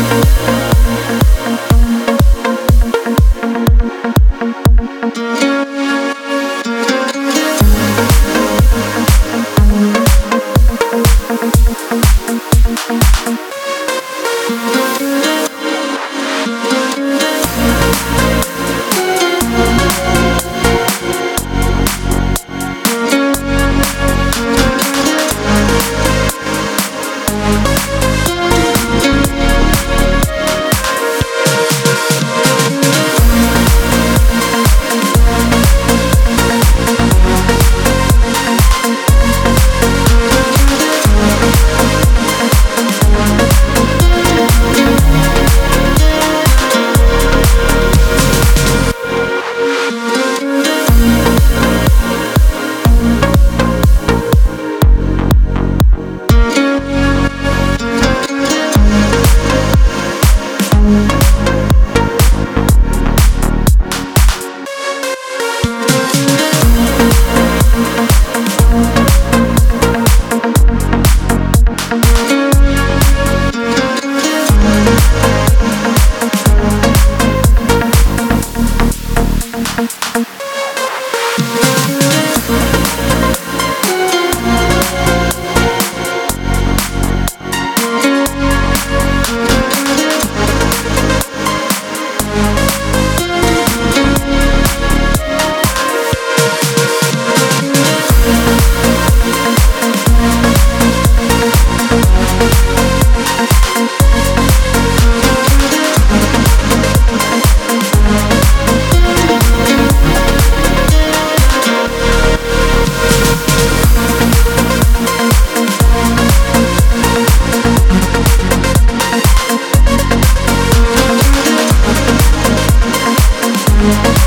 Thank you. Thank